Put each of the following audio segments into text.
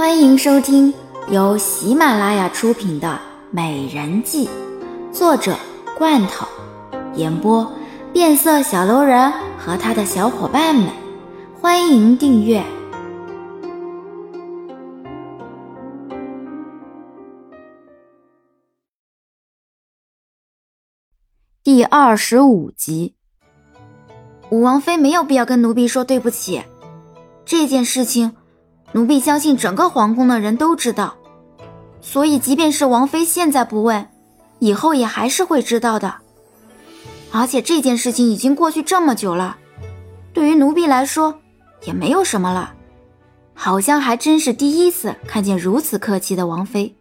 欢迎收听由喜马拉雅出品的《美人计》，作者罐头，演播变色小楼人和他的小伙伴们。欢迎订阅第二十五集。武王妃没有必要跟奴婢说对不起，这件事情，奴婢相信整个皇宫的人都知道，所以即便是王妃现在不问，以后也还是会知道的。而且这件事情已经过去这么久了，对于奴婢来说也没有什么了。好像还真是第一次看见如此客气的王妃。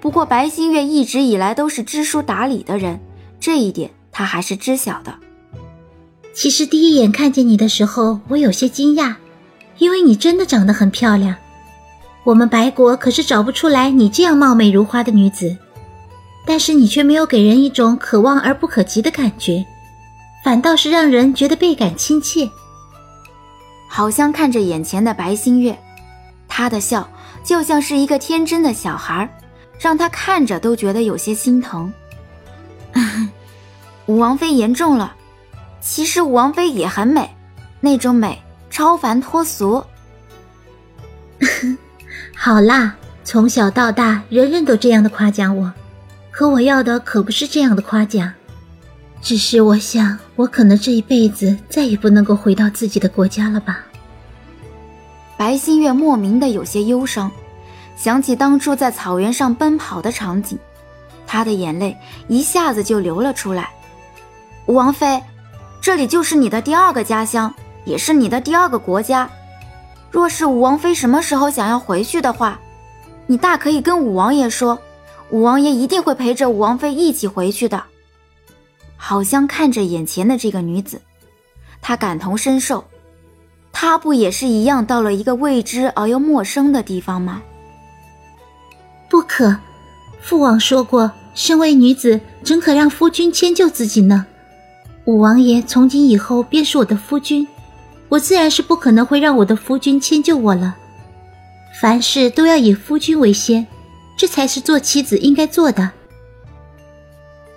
不过白新月一直以来都是知书达理的人，这一点她还是知晓的。其实第一眼看见你的时候，我有些惊讶，因为你真的长得很漂亮。我们白国可是找不出来你这样貌美如花的女子，但是你却没有给人一种可望而不可及的感觉，反倒是让人觉得倍感亲切。好像看着眼前的白新月，她的笑就像是一个天真的小孩，让他看着都觉得有些心疼。武王妃言重了。其实武王妃也很美，那种美超凡脱俗。好啦，从小到大，人人都这样的夸奖我，可我要的可不是这样的夸奖。只是我想，我可能这一辈子再也不能够回到自己的国家了吧。白新月莫名的有些忧伤，想起当初在草原上奔跑的场景，她的眼泪一下子就流了出来。王妃。这里就是你的第二个家乡，也是你的第二个国家。若是武王妃什么时候想要回去的话，你大可以跟武王爷说，武王爷一定会陪着武王妃一起回去的。好像看着眼前的这个女子，他感同身受，她不也是一样到了一个未知而又陌生的地方吗？不可，父王说过，身为女子，怎可让夫君迁就自己呢？五王爷从今以后便是我的夫君，我自然是不可能会让我的夫君迁就我了。凡事都要以夫君为先，这才是做妻子应该做的。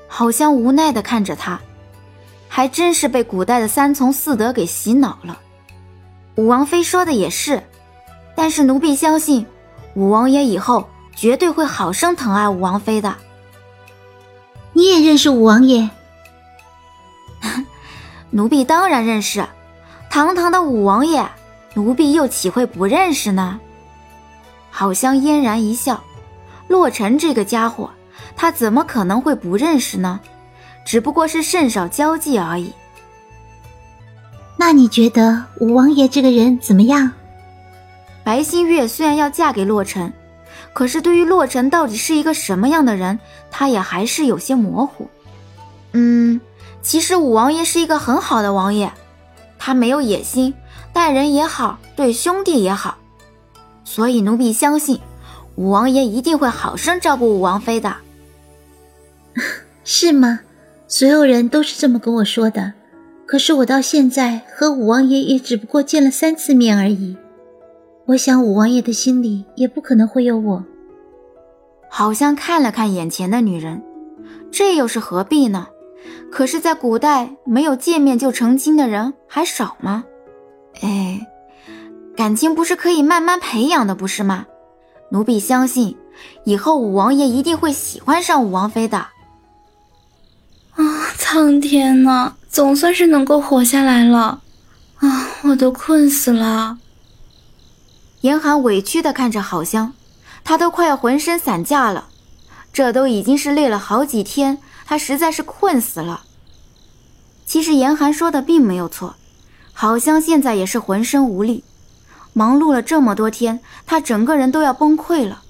好像无奈的看着他，还真是被古代的三从四德给洗脑了。武王妃说的也是，但是奴婢相信，武王爷以后绝对会好生疼爱武王妃的。你也认识武王爷？奴婢当然认识，堂堂的五王爷，奴婢又岂会不认识呢？好香嫣然一笑，洛尘这个家伙，他怎么可能会不认识呢？只不过是甚少交际而已。那你觉得五王爷这个人怎么样？白新月虽然要嫁给洛尘，可是对于洛尘到底是一个什么样的人，她也还是有些模糊。嗯。其实五王爷是一个很好的王爷，他没有野心，待人也好，对兄弟也好，所以奴婢相信五王爷一定会好生照顾五王妃的。是吗？所有人都是这么跟我说的，可是我到现在和五王爷也只不过见了三次面而已，我想五王爷的心里也不可能会有我。好像看了看眼前的女人，这又是何必呢？可是，在古代，没有见面就成亲的人还少吗？哎，感情不是可以慢慢培养的，不是吗？奴婢相信，以后五王爷一定会喜欢上五王妃的。啊，苍天呐，总算是能够活下来了！啊，我都困死了。严寒委屈地看着好香，他都快要浑身散架了，这都已经是累了好几天。他实在是困死了。其实严寒说的并没有错，好香现在也是浑身无力，忙碌了这么多天，他整个人都要崩溃了。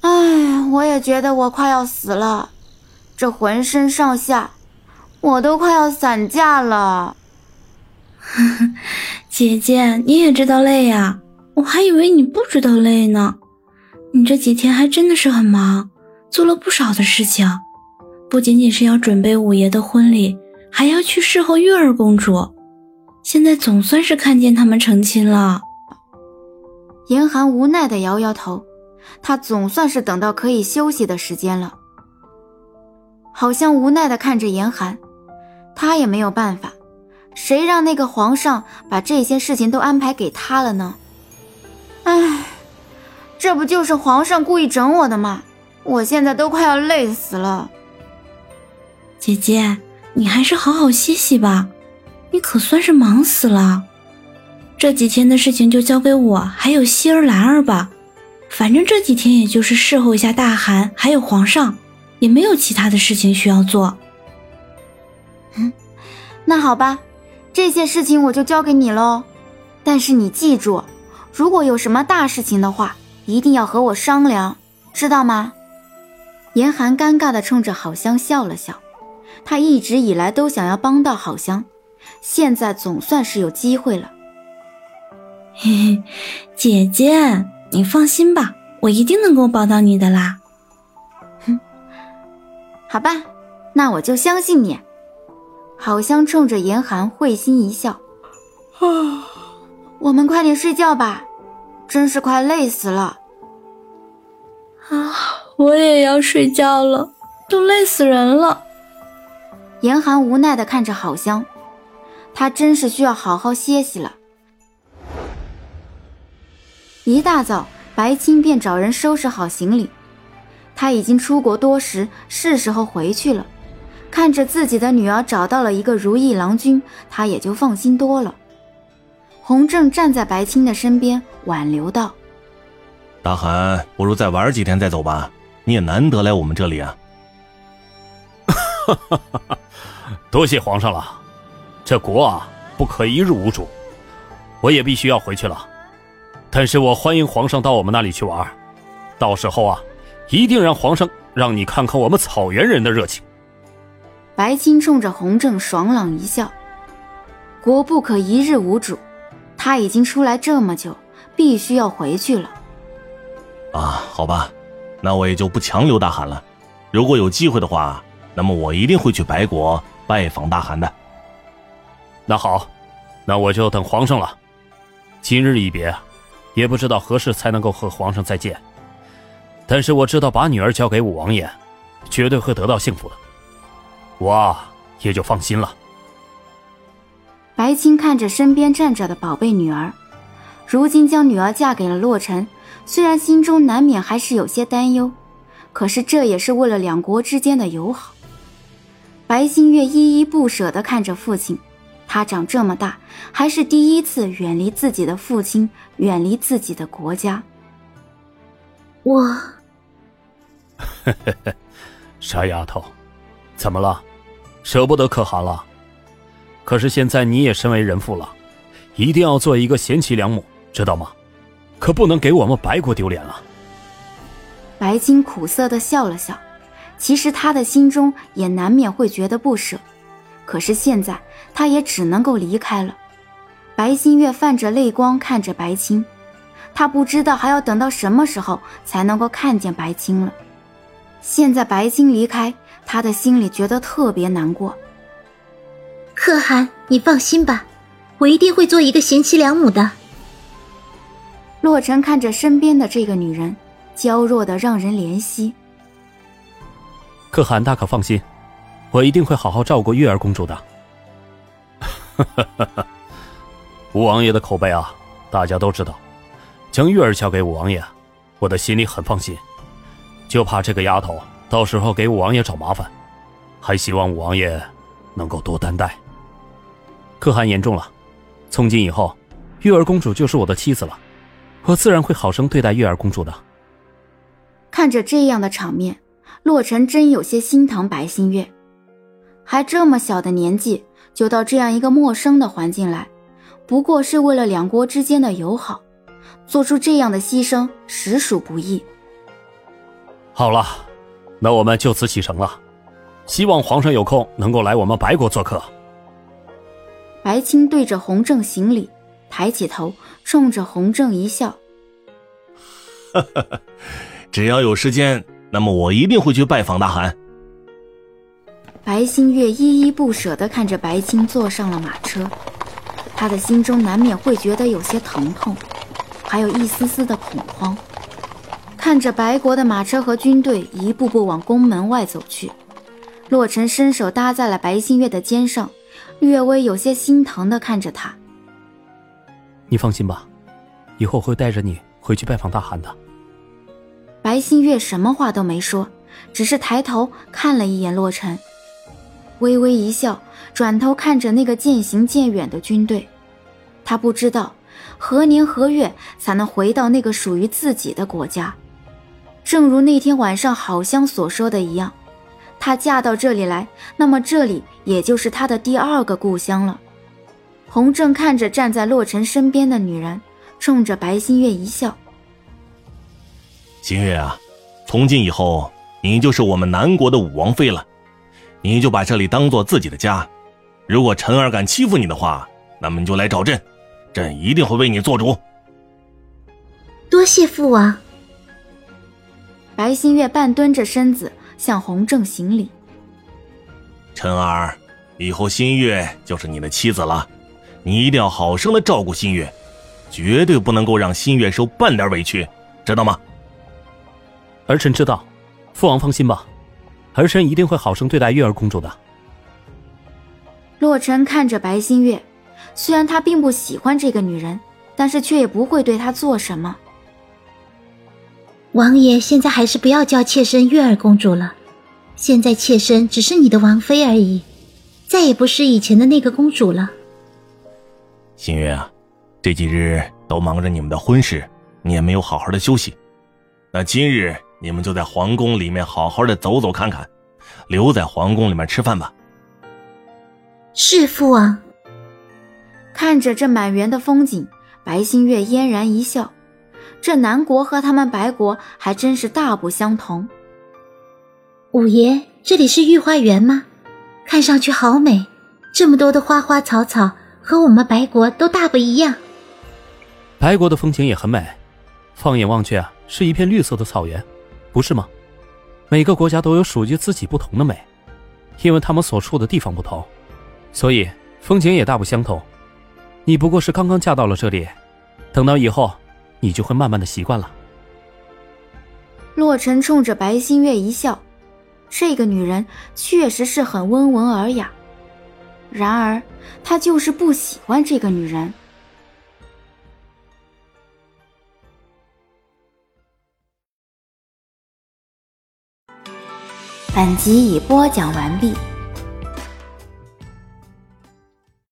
哎，我也觉得我快要死了，这浑身上下，我都快要散架了。姐姐，你也知道累呀？我还以为你不知道累呢。你这几天还真的是很忙，做了不少的事情。不仅仅是要准备五爷的婚礼，还要去侍候月儿公主。现在总算是看见他们成亲了。严寒无奈的摇摇头，他总算是等到可以休息的时间了。好像无奈的看着严寒，他也没有办法，谁让那个皇上把这些事情都安排给他了呢？唉，这不就是皇上故意整我的吗？我现在都快要累死了。姐姐，你还是好好歇息吧，你可算是忙死了。这几天的事情就交给我，还有希儿、兰儿吧。反正这几天也就是侍候一下大汗，还有皇上，也没有其他的事情需要做。嗯，那好吧，这些事情我就交给你喽。但是你记住，如果有什么大事情的话，一定要和我商量，知道吗？严寒尴尬地冲着好香笑了笑。他一直以来都想要帮到好香，现在总算是有机会了。嘿嘿，姐姐，你放心吧，我一定能够帮到你的啦。哼，好吧，那我就相信你。好香冲着严寒会心一笑。啊，我们快点睡觉吧，真是快累死了。啊，我也要睡觉了，都累死人了。严寒无奈的看着好香，他真是需要好好歇息了。一大早，白青便找人收拾好行李。他已经出国多时，是时候回去了。看着自己的女儿找到了一个如意郎君，他也就放心多了。洪正站在白青的身边，挽留道：“大汗，不如再玩几天再走吧。你也难得来我们这里啊。”哈 多谢皇上了。这国啊，不可一日无主。我也必须要回去了。但是我欢迎皇上到我们那里去玩，到时候啊，一定让皇上让你看看我们草原人的热情。白青冲着洪正爽朗一笑，国不可一日无主，他已经出来这么久，必须要回去了。啊，好吧，那我也就不强留大汗了。如果有机会的话，那么我一定会去白国拜访大汗的。那好，那我就等皇上了。今日一别。也不知道何时才能够和皇上再见，但是我知道把女儿交给五王爷，绝对会得到幸福的，我也就放心了。白青看着身边站着的宝贝女儿，如今将女儿嫁给了洛尘，虽然心中难免还是有些担忧，可是这也是为了两国之间的友好。白新月依依不舍地看着父亲。他长这么大，还是第一次远离自己的父亲，远离自己的国家。我，傻丫头，怎么了？舍不得可汗了？可是现在你也身为人父了，一定要做一个贤妻良母，知道吗？可不能给我们白国丢脸了。白金苦涩的笑了笑，其实他的心中也难免会觉得不舍。可是现在，他也只能够离开了。白新月泛着泪光看着白青，他不知道还要等到什么时候才能够看见白青了。现在白青离开，他的心里觉得特别难过。可汗，你放心吧，我一定会做一个贤妻良母的。洛尘看着身边的这个女人，娇弱的让人怜惜。可汗大可放心。我一定会好好照顾月儿公主的。哈哈哈哈五王爷的口碑啊，大家都知道。将月儿交给五王爷，我的心里很放心。就怕这个丫头到时候给五王爷找麻烦，还希望五王爷能够多担待。可汗言重了，从今以后，月儿公主就是我的妻子了，我自然会好生对待月儿公主的。看着这样的场面，洛尘真有些心疼白新月。还这么小的年纪，就到这样一个陌生的环境来，不过是为了两国之间的友好，做出这样的牺牲实属不易。好了，那我们就此启程了，希望皇上有空能够来我们白国做客。白青对着洪正行礼，抬起头，冲着洪正一笑：“ 只要有时间，那么我一定会去拜访大汗。”白新月依依不舍地看着白青坐上了马车，他的心中难免会觉得有些疼痛。还有一丝丝的恐慌。看着白国的马车和军队一步步往宫门外走去，洛尘伸手搭在了白新月的肩上，略微有些心疼地看着他。你放心吧，以后会带着你回去拜访大汗的。白新月什么话都没说，只是抬头看了一眼洛尘，微微一笑，转头看着那个渐行渐远的军队。他不知道何年何月才能回到那个属于自己的国家。正如那天晚上郝香所说的一样，她嫁到这里来，那么这里也就是她的第二个故乡了。洪正看着站在洛尘身边的女人，冲着白新月一笑：“新月啊，从今以后，你就是我们南国的武王妃了，你就把这里当做自己的家。如果陈儿敢欺负你的话，那么你就来找朕，朕一定会为你做主。”多谢父王。白新月半蹲着身子向洪正行礼。陈儿，以后新月就是你的妻子了，你一定要好生的照顾新月，绝对不能够让新月受半点委屈，知道吗？儿臣知道，父王放心吧，儿臣一定会好生对待月儿公主的。洛尘看着白新月，虽然他并不喜欢这个女人，但是却也不会对她做什么。王爷，现在还是不要叫妾身月儿公主了。现在妾身只是你的王妃而已，再也不是以前的那个公主了。新月啊，这几日都忙着你们的婚事，你也没有好好的休息。那今日你们就在皇宫里面好好的走走看看，留在皇宫里面吃饭吧。是父王。看着这满园的风景，白新月嫣然一笑。这南国和他们白国还真是大不相同。五爷，这里是御花园吗？看上去好美，这么多的花花草草，和我们白国都大不一样。白国的风景也很美，放眼望去啊，是一片绿色的草原，不是吗？每个国家都有属于自己不同的美，因为他们所处的地方不同，所以风景也大不相同。你不过是刚刚嫁到了这里，等到以后。你就会慢慢的习惯了。洛尘冲着白新月一笑，这个女人确实是很温文尔雅，然而他就是不喜欢这个女人。本集已播讲完毕。